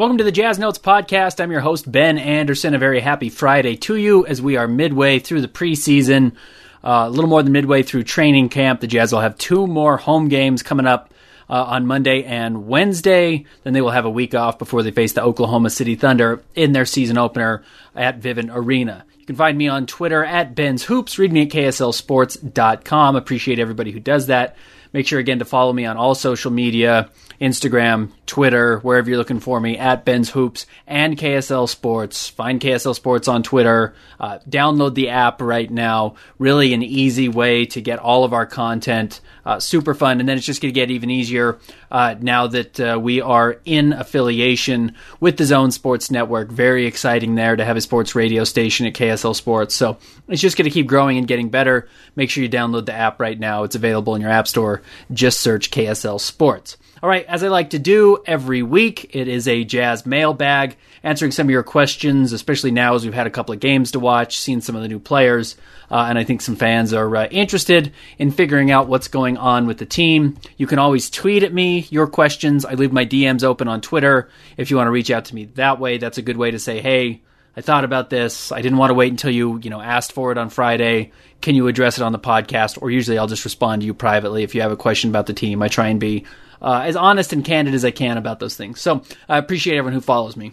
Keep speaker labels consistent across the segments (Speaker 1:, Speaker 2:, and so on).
Speaker 1: Welcome to the Jazz Notes podcast. I'm your host, Ben Anderson. A very happy Friday to you as we are midway through the preseason, uh, a little more than midway through training camp. The Jazz will have two more home games coming up uh, on Monday and Wednesday. Then they will have a week off before they face the Oklahoma City Thunder in their season opener at Vivint Arena. You can find me on Twitter at Ben's Hoops. Read me at KSLSports.com. Appreciate everybody who does that. Make sure again to follow me on all social media Instagram, Twitter, wherever you're looking for me, at Ben's Hoops and KSL Sports. Find KSL Sports on Twitter. Uh, download the app right now. Really an easy way to get all of our content. Uh, super fun. And then it's just going to get even easier uh, now that uh, we are in affiliation with the Zone Sports Network. Very exciting there to have a sports radio station at KSL Sports. So it's just going to keep growing and getting better. Make sure you download the app right now. It's available in your app store. Just search KSL Sports. All right, as I like to do every week, it is a jazz mailbag, answering some of your questions, especially now as we've had a couple of games to watch, seen some of the new players, uh, and I think some fans are uh, interested in figuring out what's going on with the team. You can always tweet at me your questions. I leave my DMs open on Twitter if you want to reach out to me that way. That's a good way to say, hey, I thought about this. I didn't want to wait until you, you know, asked for it on Friday. Can you address it on the podcast? Or usually I'll just respond to you privately if you have a question about the team. I try and be uh, as honest and candid as I can about those things. So I appreciate everyone who follows me.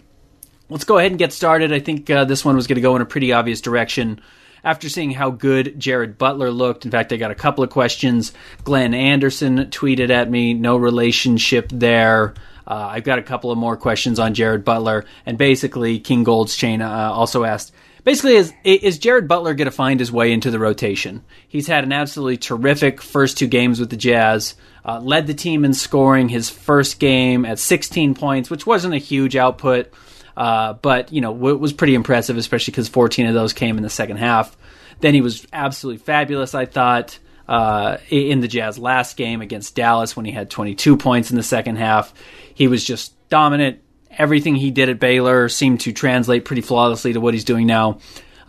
Speaker 1: Let's go ahead and get started. I think uh, this one was going to go in a pretty obvious direction. After seeing how good Jared Butler looked, in fact, I got a couple of questions. Glenn Anderson tweeted at me, no relationship there. Uh, I've got a couple of more questions on Jared Butler, and basically, King Goldschain uh, also asked, basically, is is Jared Butler going to find his way into the rotation? He's had an absolutely terrific first two games with the Jazz. Uh, led the team in scoring his first game at 16 points, which wasn't a huge output, uh, but you know w- was pretty impressive, especially because 14 of those came in the second half. Then he was absolutely fabulous. I thought uh, in the Jazz last game against Dallas when he had 22 points in the second half. He was just dominant. Everything he did at Baylor seemed to translate pretty flawlessly to what he's doing now.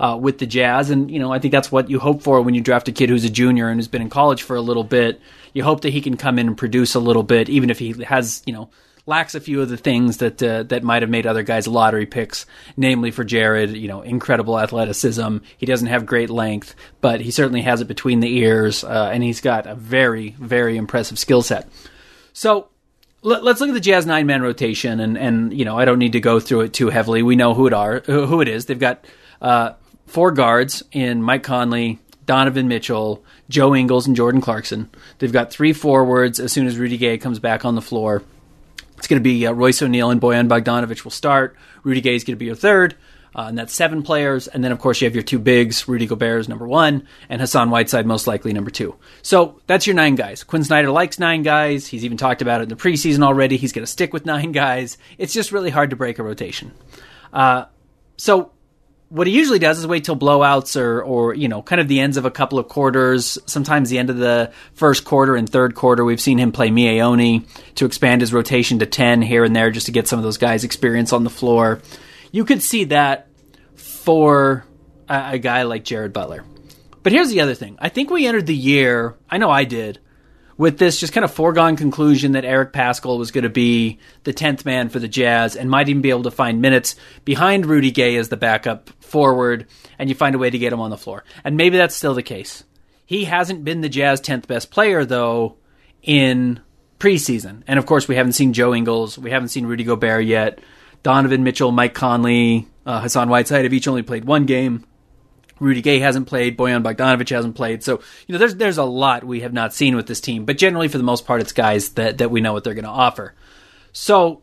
Speaker 1: Uh, with the Jazz. And, you know, I think that's what you hope for when you draft a kid who's a junior and who's been in college for a little bit. You hope that he can come in and produce a little bit, even if he has, you know, lacks a few of the things that uh, that might have made other guys lottery picks. Namely, for Jared, you know, incredible athleticism. He doesn't have great length, but he certainly has it between the ears, uh, and he's got a very, very impressive skill set. So let, us look at the Jazz nine man rotation, and and you know, I don't need to go through it too heavily. We know who it are, who it is. They've got uh, four guards in Mike Conley, Donovan Mitchell, Joe Ingles, and Jordan Clarkson. They've got three forwards as soon as Rudy Gay comes back on the floor. It's going to be uh, Royce O'Neal and Bojan Bogdanovic will start. Rudy Gay is going to be your third. Uh, and that's seven players. And then, of course, you have your two bigs. Rudy Gobert is number one, and Hassan Whiteside most likely number two. So that's your nine guys. Quinn Snyder likes nine guys. He's even talked about it in the preseason already. He's going to stick with nine guys. It's just really hard to break a rotation. Uh, so what he usually does is wait till blowouts or, or you know, kind of the ends of a couple of quarters. Sometimes the end of the first quarter and third quarter. We've seen him play Miye Oni to expand his rotation to ten here and there, just to get some of those guys' experience on the floor. You could see that for a, a guy like Jared Butler. But here's the other thing. I think we entered the year, I know I did, with this just kind of foregone conclusion that Eric Paschall was going to be the 10th man for the Jazz and might even be able to find minutes behind Rudy Gay as the backup forward, and you find a way to get him on the floor. And maybe that's still the case. He hasn't been the Jazz 10th best player, though, in preseason. And of course, we haven't seen Joe Ingles. We haven't seen Rudy Gobert yet. Donovan Mitchell, Mike Conley, uh, Hassan Whiteside have each only played one game. Rudy Gay hasn't played. Bojan Bogdanovic hasn't played. So, you know, there's there's a lot we have not seen with this team. But generally, for the most part, it's guys that, that we know what they're going to offer. So,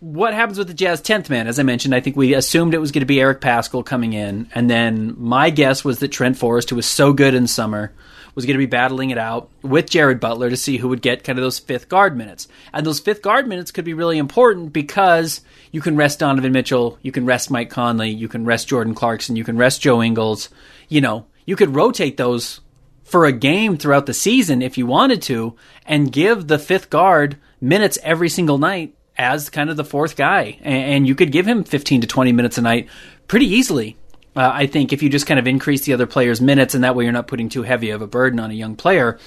Speaker 1: what happens with the Jazz 10th man? As I mentioned, I think we assumed it was going to be Eric Paschall coming in. And then my guess was that Trent Forrest, who was so good in summer, was going to be battling it out with Jared Butler to see who would get kind of those fifth guard minutes. And those fifth guard minutes could be really important because you can rest Donovan Mitchell, you can rest Mike Conley, you can rest Jordan Clarkson, you can rest Joe Ingles. You know, you could rotate those for a game throughout the season if you wanted to and give the fifth guard minutes every single night as kind of the fourth guy. And you could give him 15 to 20 minutes a night pretty easily uh, I think if you just kind of increase the other players' minutes, and that way you're not putting too heavy of a burden on a young player.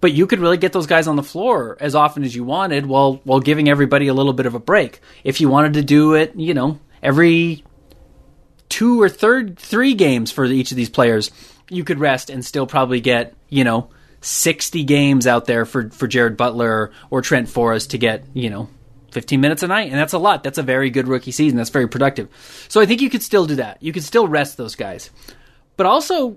Speaker 1: But you could really get those guys on the floor as often as you wanted, while while giving everybody a little bit of a break. If you wanted to do it, you know, every two or third three games for each of these players, you could rest and still probably get you know 60 games out there for for Jared Butler or Trent Forrest to get you know 15 minutes a night, and that's a lot. That's a very good rookie season. That's very productive. So I think you could still do that. You could still rest those guys. But also,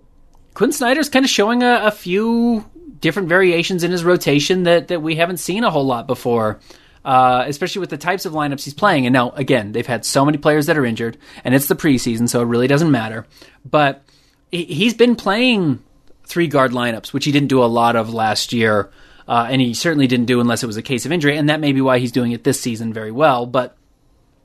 Speaker 1: Quinn Snyder's kind of showing a, a few different variations in his rotation that, that we haven't seen a whole lot before. Uh, especially with the types of lineups he's playing. And now, again, they've had so many players that are injured, and it's the preseason, so it really doesn't matter. But he's been playing three guard lineups, which he didn't do a lot of last year uh, and he certainly didn't do unless it was a case of injury, and that may be why he's doing it this season very well. But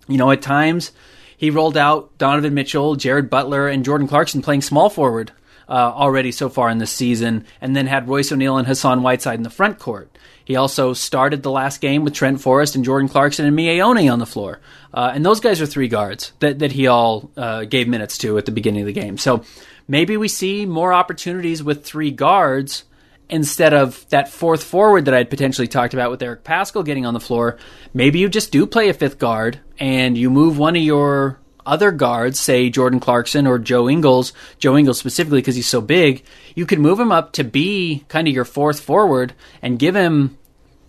Speaker 1: you know, at times he rolled out Donovan Mitchell, Jared Butler, and Jordan Clarkson playing small forward uh, already so far in this season, and then had Royce O'Neal and Hassan Whiteside in the front court. He also started the last game with Trent Forrest and Jordan Clarkson and Miye Oni on the floor. Uh, and those guys are three guards that, that he all uh, gave minutes to at the beginning of the game. So maybe we see more opportunities with three guards instead of that fourth forward that I'd potentially talked about with Eric Paschall getting on the floor, maybe you just do play a fifth guard and you move one of your other guards, say Jordan Clarkson or Joe Ingles, Joe Ingles specifically because he's so big, you could move him up to be kind of your fourth forward and give him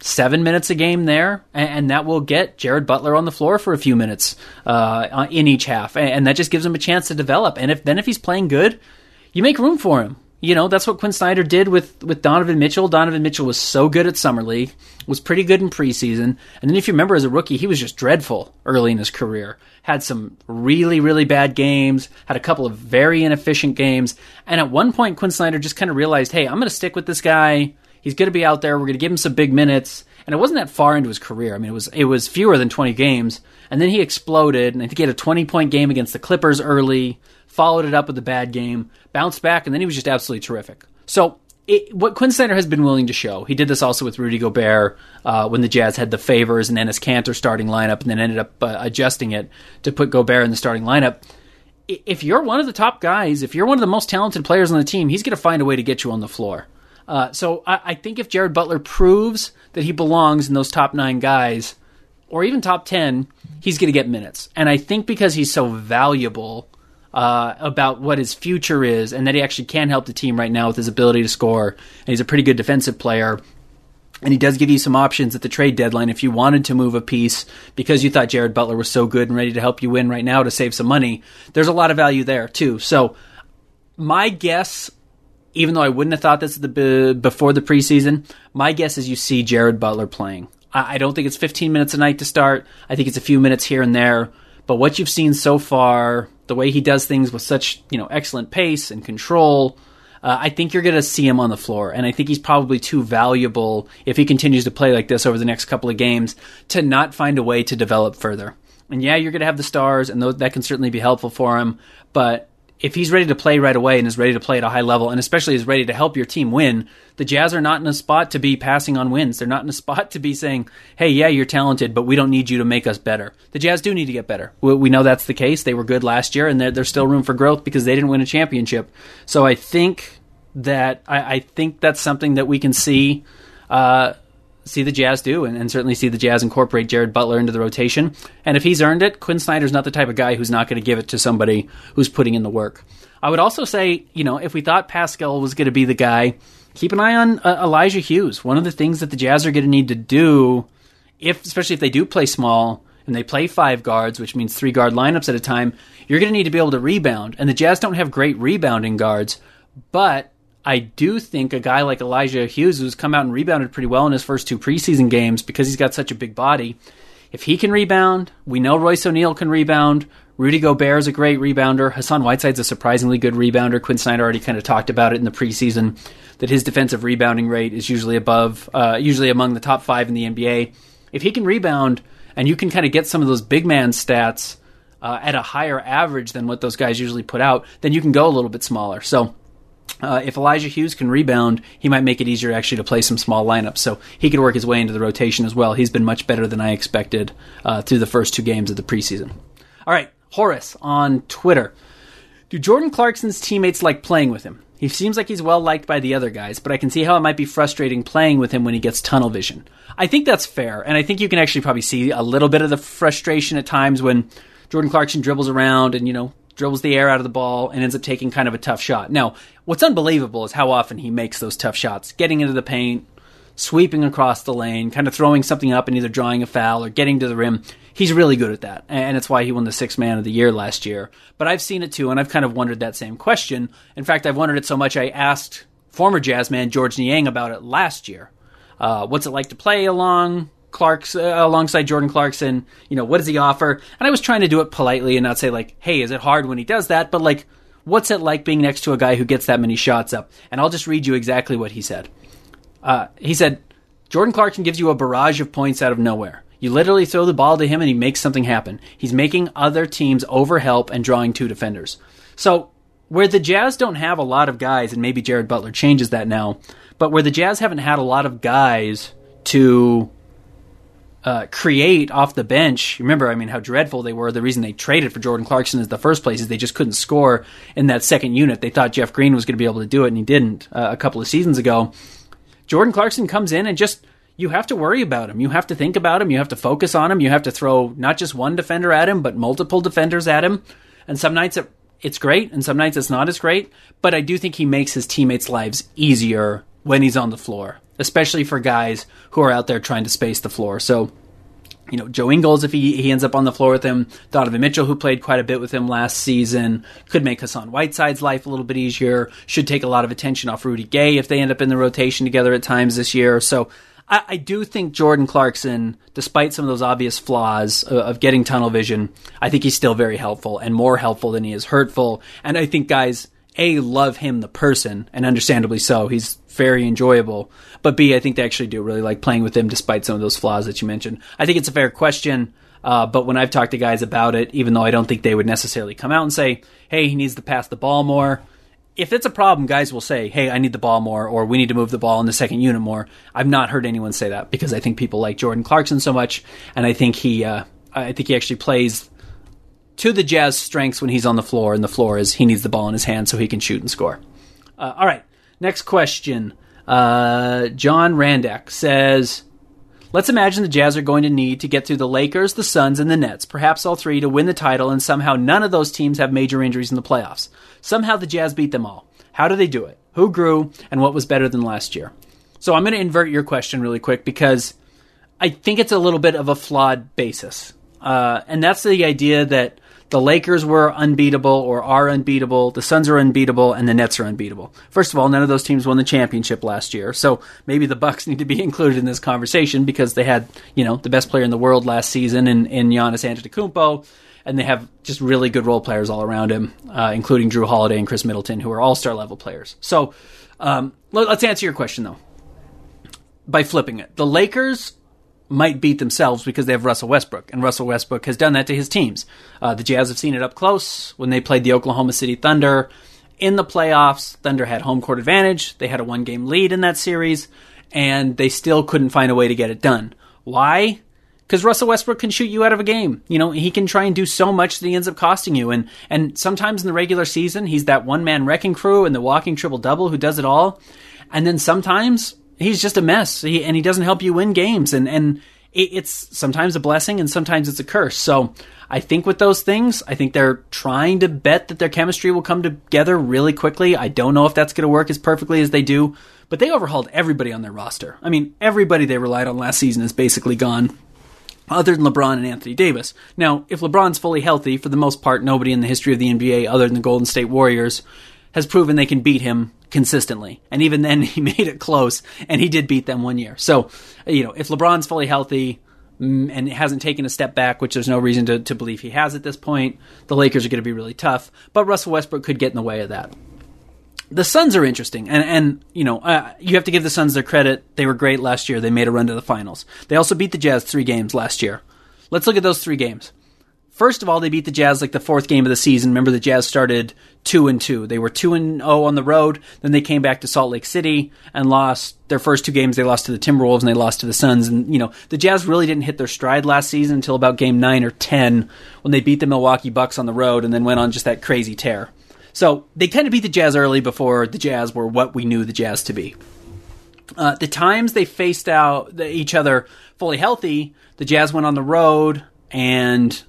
Speaker 1: seven minutes a game there, and, that will get Jared Butler on the floor for a few minutes uh, in each half, and, that just gives him a chance to develop. And if then if he's playing good, you make room for him. You know, that's what Quinn Snyder did with, with Donovan Mitchell. Donovan Mitchell was so good at Summer League, was pretty good in preseason. And then if you remember as a rookie, he was just dreadful early in his career. Had some really, really bad games, had a couple of very inefficient games. And at one point, Quinn Snyder just kind of realized, hey, I'm going to stick with this guy. He's going to be out there. We're going to give him some big minutes. And it wasn't that far into his career. I mean, it was it was fewer than 20 games. And then he exploded. And I think he had a 20 point game against the Clippers early followed it up with a bad game, bounced back, and then he was just absolutely terrific. So it, what Quinn Snyder has been willing to show, he did this also with Rudy Gobert uh, when the Jazz had the Favors and Enes Kanter starting lineup, and then ended up uh, adjusting it to put Gobert in the starting lineup. If you're one of the top guys, if you're one of the most talented players on the team, he's going to find a way to get you on the floor. Uh, so I, I think if Jared Butler proves that he belongs in those top nine guys, or even top ten, he's going to get minutes. And I think because he's so valuable uh, about what his future is and that he actually can help the team right now with his ability to score. And he's a pretty good defensive player. And he does give you some options at the trade deadline if you wanted to move a piece because you thought Jared Butler was so good and ready to help you win right now to save some money. There's a lot of value there too. So my guess, even though I wouldn't have thought this before the preseason, my guess is you see Jared Butler playing. I don't think it's 15 minutes a night to start. I think it's a few minutes here and there. But what you've seen so far, the way he does things with such you know excellent pace and control. Uh, I think you're going to see him on the floor, and I think he's probably too valuable if he continues to play like this over the next couple of games to not find a way to develop further. And yeah, you're going to have the stars, and that can certainly be helpful for him. But if he's ready to play right away and is ready to play at a high level and especially is ready to help your team win, the Jazz are not in a spot to be passing on wins. They're not in a spot to be saying, "Hey, yeah, you're talented, but we don't need you to make us better." The Jazz do need to get better. We, know that's the case. They were good last year, and there's still room for growth because they didn't win a championship. So I think that I, I think that's something that we can see. Uh, see the Jazz do, and, and, certainly see the Jazz incorporate Jared Butler into the rotation. And if he's earned it, Quinn Snyder's not the type of guy who's not going to give it to somebody who's putting in the work. I would also say, you know, if we thought Paschall was going to be the guy, keep an eye on uh, Elijah Hughes. One of the things that the Jazz are going to need to do, if especially if they do play small and they play five guards, which means three guard lineups at a time, you're going to need to be able to rebound. And the Jazz don't have great rebounding guards, but I do think a guy like Elijah Hughes, who's come out and rebounded pretty well in his first two preseason games because he's got such a big body, if he can rebound, we know Royce O'Neal can rebound. Rudy Gobert is a great rebounder. Hassan Whiteside's a surprisingly good rebounder. Quinn Snyder already kind of talked about it in the preseason that his defensive rebounding rate is usually above, uh, usually among the top five in the NBA. If he can rebound and you can kind of get some of those big man stats uh, at a higher average than what those guys usually put out, then you can go a little bit smaller. So uh, if Elijah Hughes can rebound, he might make it easier actually to play some small lineups. So he could work his way into the rotation as well. He's been much better than I expected uh, through the first two games of the preseason. All right, Horace on Twitter. Do Jordan Clarkson's teammates like playing with him? He seems like he's well liked by the other guys, but I can see how it might be frustrating playing with him when he gets tunnel vision. I think that's fair, and I think you can actually probably see a little bit of the frustration at times when Jordan Clarkson dribbles around and, you know, dribbles the air out of the ball and ends up taking kind of a tough shot. Now, what's unbelievable is how often he makes those tough shots, getting into the paint, sweeping across the lane, kind of throwing something up and either drawing a foul or getting to the rim. He's really good at that, and it's why he won the sixth man of the year last year. But I've seen it too, and I've kind of wondered that same question. In fact, I've wondered it so much I asked former Jazz man Georges Niang about it last year. Uh, what's it like to play along Clark's uh, alongside Jordan Clarkson. You know, what does he offer? And I was trying to do it politely and not say like, "Hey, is it hard when he does that?" But like, what's it like being next to a guy who gets that many shots up? And I'll just read you exactly what he said. Uh, he said, "Jordan Clarkson gives you a barrage of points out of nowhere. You literally throw the ball to him and he makes something happen. He's making other teams overhelp and drawing two defenders. So." Where the Jazz don't have a lot of guys, and maybe Jared Butler changes that now, but where the Jazz haven't had a lot of guys to uh, create off the bench. Remember, I mean, how dreadful they were. The reason they traded for Jordan Clarkson in the first place is they just couldn't score in that second unit. They thought Jeff Green was going to be able to do it, and he didn't uh, a couple of seasons ago. Jordan Clarkson comes in and just you have to worry about him. You have to think about him. You have to focus on him. You have to throw not just one defender at him, but multiple defenders at him. And some nights it, it's great, and some nights it's not as great. But I do think he makes his teammates' lives easier when he's on the floor especially for guys who are out there trying to space the floor. So, you know, Joe Ingles, if he, he ends up on the floor with him, Donovan Mitchell, who played quite a bit with him last season, could make Hassan Whiteside's life a little bit easier, should take a lot of attention off Rudy Gay if they end up in the rotation together at times this year. So, I, I do think Jordan Clarkson, despite some of those obvious flaws of, of getting tunnel vision, I think he's still very helpful and more helpful than he is hurtful. And I think guys a love him the person, and understandably so. He's very enjoyable. But B, I think they actually do really like playing with them despite some of those flaws that you mentioned. I think it's a fair question. Uh, but when I've talked to guys about it, even though I don't think they would necessarily come out and say, "Hey, he needs to pass the ball more," if it's a problem, guys will say, "Hey, I need the ball more," or "We need to move the ball in the second unit more." I've not heard anyone say that because I think people like Jordan Clarkson so much, and I think he, uh, I think he actually plays to the Jazz strengths when he's on the floor, and the floor is he needs the ball in his hand so he can shoot and score. Uh, all right, next question. Uh, John Randak says, Let's imagine the Jazz are going to need to get through the Lakers, the Suns, and the Nets, perhaps all three, to win the title, and somehow none of those teams have major injuries in the playoffs. Somehow the Jazz beat them all. How do they do it? Who grew, and what was better than last year? So I'm going to invert your question really quick because I think it's a little bit of a flawed basis. Uh, and that's the idea that the Lakers were unbeatable or are unbeatable. The Suns are unbeatable, and the Nets are unbeatable. First of all, none of those teams won the championship last year, so maybe the Bucks need to be included in this conversation because they had, you know, the best player in the world last season in, in Giannis Antetokounmpo, and they have just really good role players all around him, uh, including Jrue Holiday and Khris Middleton, who are all star level players. So um, let, let's answer your question though by flipping it. The Lakers might beat themselves because they have Russell Westbrook, and Russell Westbrook has done that to his teams. Uh, the Jazz have seen it up close when they played the Oklahoma City Thunder in the playoffs. Thunder had home court advantage; they had a one game lead in that series, and they still couldn't find a way to get it done. Why? Because Russell Westbrook can shoot you out of a game. You know, he can try and do so much that he ends up costing you. And and sometimes in the regular season, he's that one man wrecking crew and the walking triple double who does it all. And then sometimes he's just a mess, he, and he doesn't help you win games. And and it, it's sometimes a blessing and sometimes it's a curse. So I think with those things, I think they're trying to bet that their chemistry will come together really quickly. I don't know if that's going to work as perfectly as they do, but they overhauled everybody on their roster. I mean, everybody they relied on last season is basically gone other than LeBron and Anthony Davis. Now, if LeBron's fully healthy, for the most part, nobody in the history of the NBA other than the Golden State Warriors has proven they can beat him consistently. And even then, he made it close, and he did beat them one year. So, you know, if LeBron's fully healthy mm, and hasn't taken a step back, which there's no reason to, to believe he has at this point, the Lakers are going to be really tough. But Russell Westbrook could get in the way of that. The Suns are interesting, and and you know uh, you have to give the Suns their credit. They were great last year. They made a run to the finals. They also beat the Jazz three games last year. Let's look at those three games. First of all, they beat the Jazz like the fourth game of the season. Remember, the Jazz started two and two. They were two and zero oh on the road. Then they came back to Salt Lake City and lost their first two games. They lost to the Timberwolves and they lost to the Suns. And you know, the Jazz really didn't hit their stride last season until about game nine or ten when they beat the Milwaukee Bucks on the road and then went on just that crazy tear. So they kind of beat the Jazz early before the Jazz were what we knew the Jazz to be. Uh, the times they faced out each other fully healthy, the Jazz went on the road and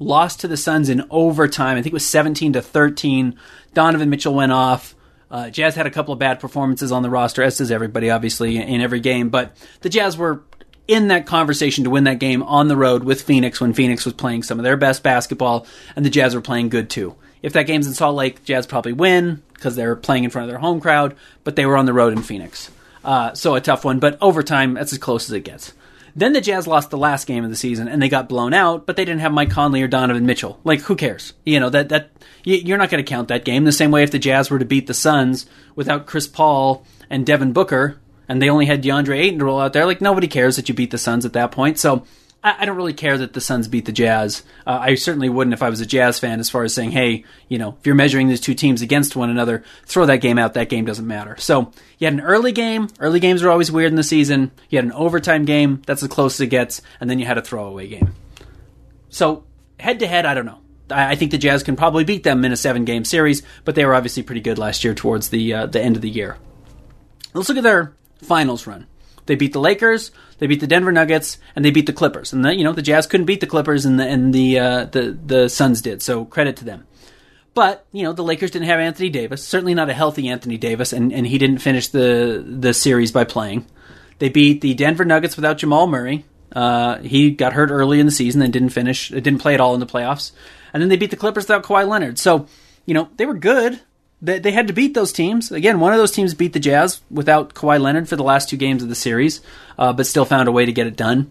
Speaker 1: lost to the Suns in overtime. I think it was 17 to 13. Donovan Mitchell went off. Uh, Jazz had a couple of bad performances on the roster, as does everybody, obviously, in every game. But the Jazz were in that conversation to win that game on the road with Phoenix when Phoenix was playing some of their best basketball, and the Jazz were playing good too. If that game's in Salt Lake, Jazz probably win because they're playing in front of their home crowd, but they were on the road in Phoenix. Uh, so a tough one, but overtime, that's as close as it gets. Then the Jazz lost the last game of the season and they got blown out, but they didn't have Mike Conley or Donovan Mitchell. Like, who cares? You know that that you're not going to count that game the same way if the Jazz were to beat the Suns without Chris Paul and Devin Booker, and they only had DeAndre Ayton to roll out there. Like, nobody cares that you beat the Suns at that point. So I, I don't really care that the Suns beat the Jazz. Uh, I certainly wouldn't if I was a Jazz fan, as far as saying, hey, you know, if you're measuring these two teams against one another, throw that game out. That game doesn't matter. So you had an early game. Early games are always weird in the season. You had an overtime game. That's as close as it gets. And then you had a throwaway game. So head to head, I don't know. I think the Jazz can probably beat them in a seven game series, but they were obviously pretty good last year towards the uh, the end of the year. Let's look at their finals run. They beat the Lakers, they beat the Denver Nuggets, and they beat the Clippers. And the, you know the Jazz couldn't beat the Clippers, and the and the uh, the the Suns did. So credit to them. But you know the Lakers didn't have Anthony Davis, certainly not a healthy Anthony Davis, and, and he didn't finish the the series by playing. They beat the Denver Nuggets without Jamal Murray. Uh, he got hurt early in the season and didn't finish, didn't play at all in the playoffs. And then they beat the Clippers without Kawhi Leonard. So you know they were good they, they had to beat those teams. Again, one of those teams beat the Jazz without Kawhi Leonard for the last two games of the series, uh, but still found a way to get it done.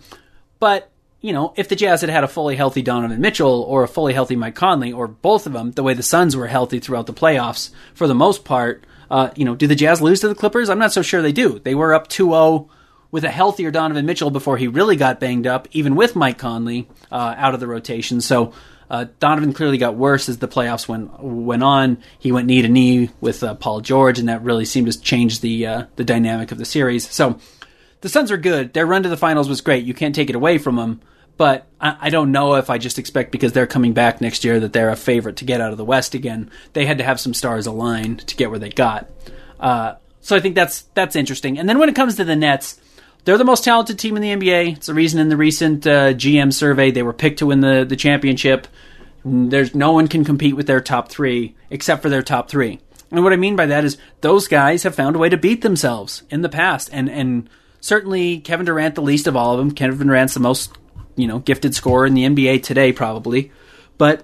Speaker 1: But you know, if the Jazz had had a fully healthy Donovan Mitchell or a fully healthy Mike Conley or both of them, the way the Suns were healthy throughout the playoffs for the most part, uh, you know, do the Jazz lose to the Clippers? I'm not so sure they do. They were up 2-0 with a healthier Donovan Mitchell before he really got banged up, even with Mike Conley uh, out of the rotation. So uh, Donovan clearly got worse as the playoffs went went on. He went knee to knee with uh, Paul George, and that really seemed to change the uh, the dynamic of the series. So the Suns are good. Their run to the finals was great. You can't take it away from them. But I, I don't know if I just expect because they're coming back next year that they're a favorite to get out of the West again. They had to have some stars aligned to get where they got. Uh, so I think that's that's interesting. And then when it comes to the Nets, they're the most talented team in the NBA. It's the reason in the recent uh, GM survey they were picked to win the, the championship. There's no one can compete with their top three except for their top three. And what I mean by that is those guys have found a way to beat themselves in the past. And and certainly Kevin Durant, the least of all of them. Kevin Durant's the most you know gifted scorer in the NBA today, probably. But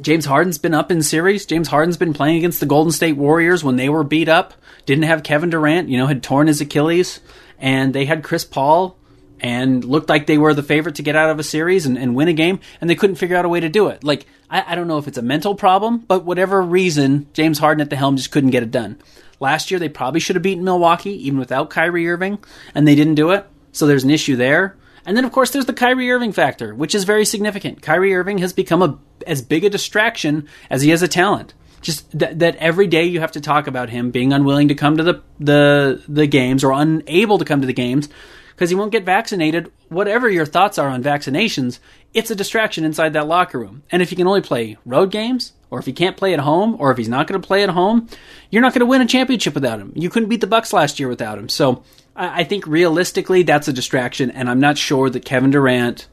Speaker 1: James Harden's been up in series. James Harden's been playing against the Golden State Warriors when they were beat up. Didn't have Kevin Durant, you know, had torn his Achilles and they had Chris Paul and looked like they were the favorite to get out of a series and, and win a game, and they couldn't figure out a way to do it. Like, I, I, don't know if it's a mental problem, but whatever reason, James Harden at the helm just couldn't get it done. Last year, they probably should have beaten Milwaukee, even without Kyrie Irving, and they didn't do it. So there's an issue there. And then, of course, there's the Kyrie Irving factor, which is very significant. Kyrie Irving has become a, as big a distraction as he has a talent. Just that, that every day you have to talk about him being unwilling to come to the, the, the games or unable to come to the games because he won't get vaccinated. Whatever your thoughts are on vaccinations, it's a distraction inside that locker room. And if you can only play road games, or if he can't play at home, or if he's not going to play at home, you're not going to win a championship without him. You couldn't beat the Bucks last year without him. So I think realistically, that's a distraction, and I'm not sure that Kevin Durant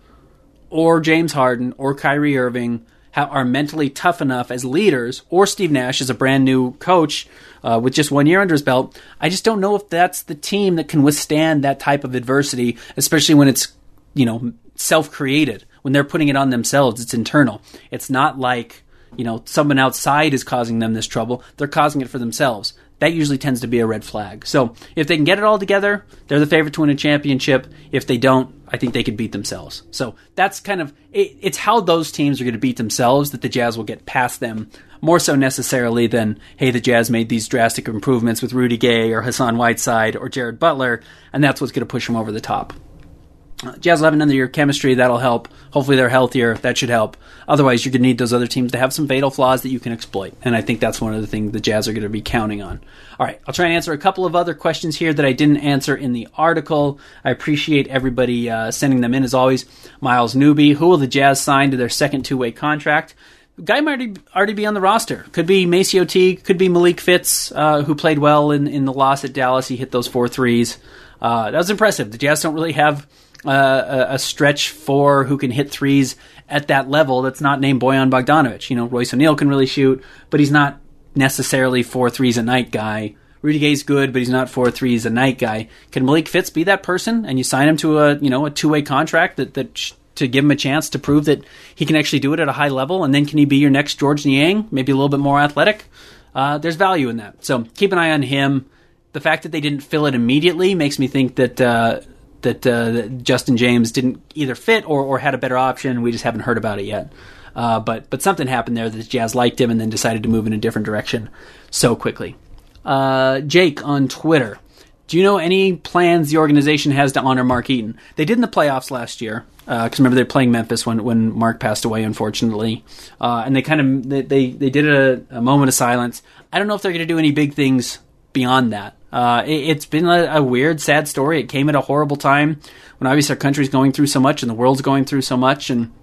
Speaker 1: or James Harden or Kyrie Irving are mentally tough enough as leaders, or Steve Nash as a brand new coach uh, with just one year under his belt. I just don't know if that's the team that can withstand that type of adversity, especially when it's you know self created. When they're putting it on themselves, it's internal. It's not like you know someone outside is causing them this trouble; they're causing it for themselves that usually tends to be a red flag. So if they can get it all together, they're the favorite to win a championship. If they don't, I think they could beat themselves. So that's kind of it, it's how those teams are going to beat themselves that the Jazz will get past them more so necessarily than hey the Jazz made these drastic improvements with Rudy Gay or Hassan Whiteside or Jared Butler and that's what's going to push them over the top. Jazz will have another year of chemistry. That'll help. Hopefully, they're healthier. That should help. Otherwise, you're going to need those other teams to have some fatal flaws that you can exploit. And I think that's one of the things the Jazz are going to be counting on. All right, I'll try and answer a couple of other questions here that I didn't answer in the article. I appreciate everybody uh, sending them in as always. Miles Newby, who will the Jazz sign to their second two way contract? Guy might already, be on the roster. Could be MaCio Teague, could be Malik Fitts, uh, who played well in, in the loss at Dallas. He hit those four threes. Uh, that was impressive. The Jazz don't really have uh, a, stretch four who can hit threes at that level that's not named Bojan Bogdanovic. You know, Royce O'Neal can really shoot, but he's not necessarily four threes a night guy. Rudy Gay's good, but he's not four threes a night guy. Can Malik Fitts be that person? And you sign him to a you know a two way contract that that sh- to give him a chance to prove that he can actually do it at a high level, and then can he be your next Georges Niang? Maybe a little bit more athletic. Uh, there's value in that. So keep an eye on him. The fact that they didn't fill it immediately makes me think that uh, that, uh, that Justin James didn't either fit or, or had a better option. We just haven't heard about it yet. Uh, but but something happened there that Jazz liked him and then decided to move in a different direction so quickly. Uh, Jake on Twitter. Do you know any plans the organization has to honor Mark Eaton? They did in the playoffs last year because uh, remember they're playing Memphis when when Mark passed away, unfortunately, uh, and they kind of they they, they did a, a, moment of silence. I don't know if they're going to do any big things beyond that. Uh, it, has been a, a, weird, sad story. It came at a horrible time when obviously our country's going through so much and the world's going through so much, and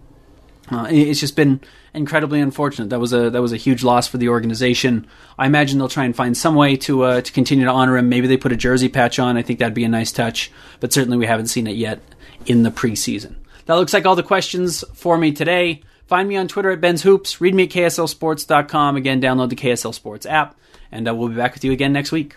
Speaker 1: uh, it, it's just been incredibly unfortunate. That was a that was a huge loss for the organization. I imagine they'll try and find some way to uh, to continue to honor him. Maybe they put a jersey patch on. I think that'd be a nice touch, but certainly we haven't seen it yet in the preseason. That looks like all the questions for me today. Find me on Twitter at Ben's Hoops. Read me at KSLSports.com. Again, download the KSL Sports app, and uh, we'll be back with you again next week.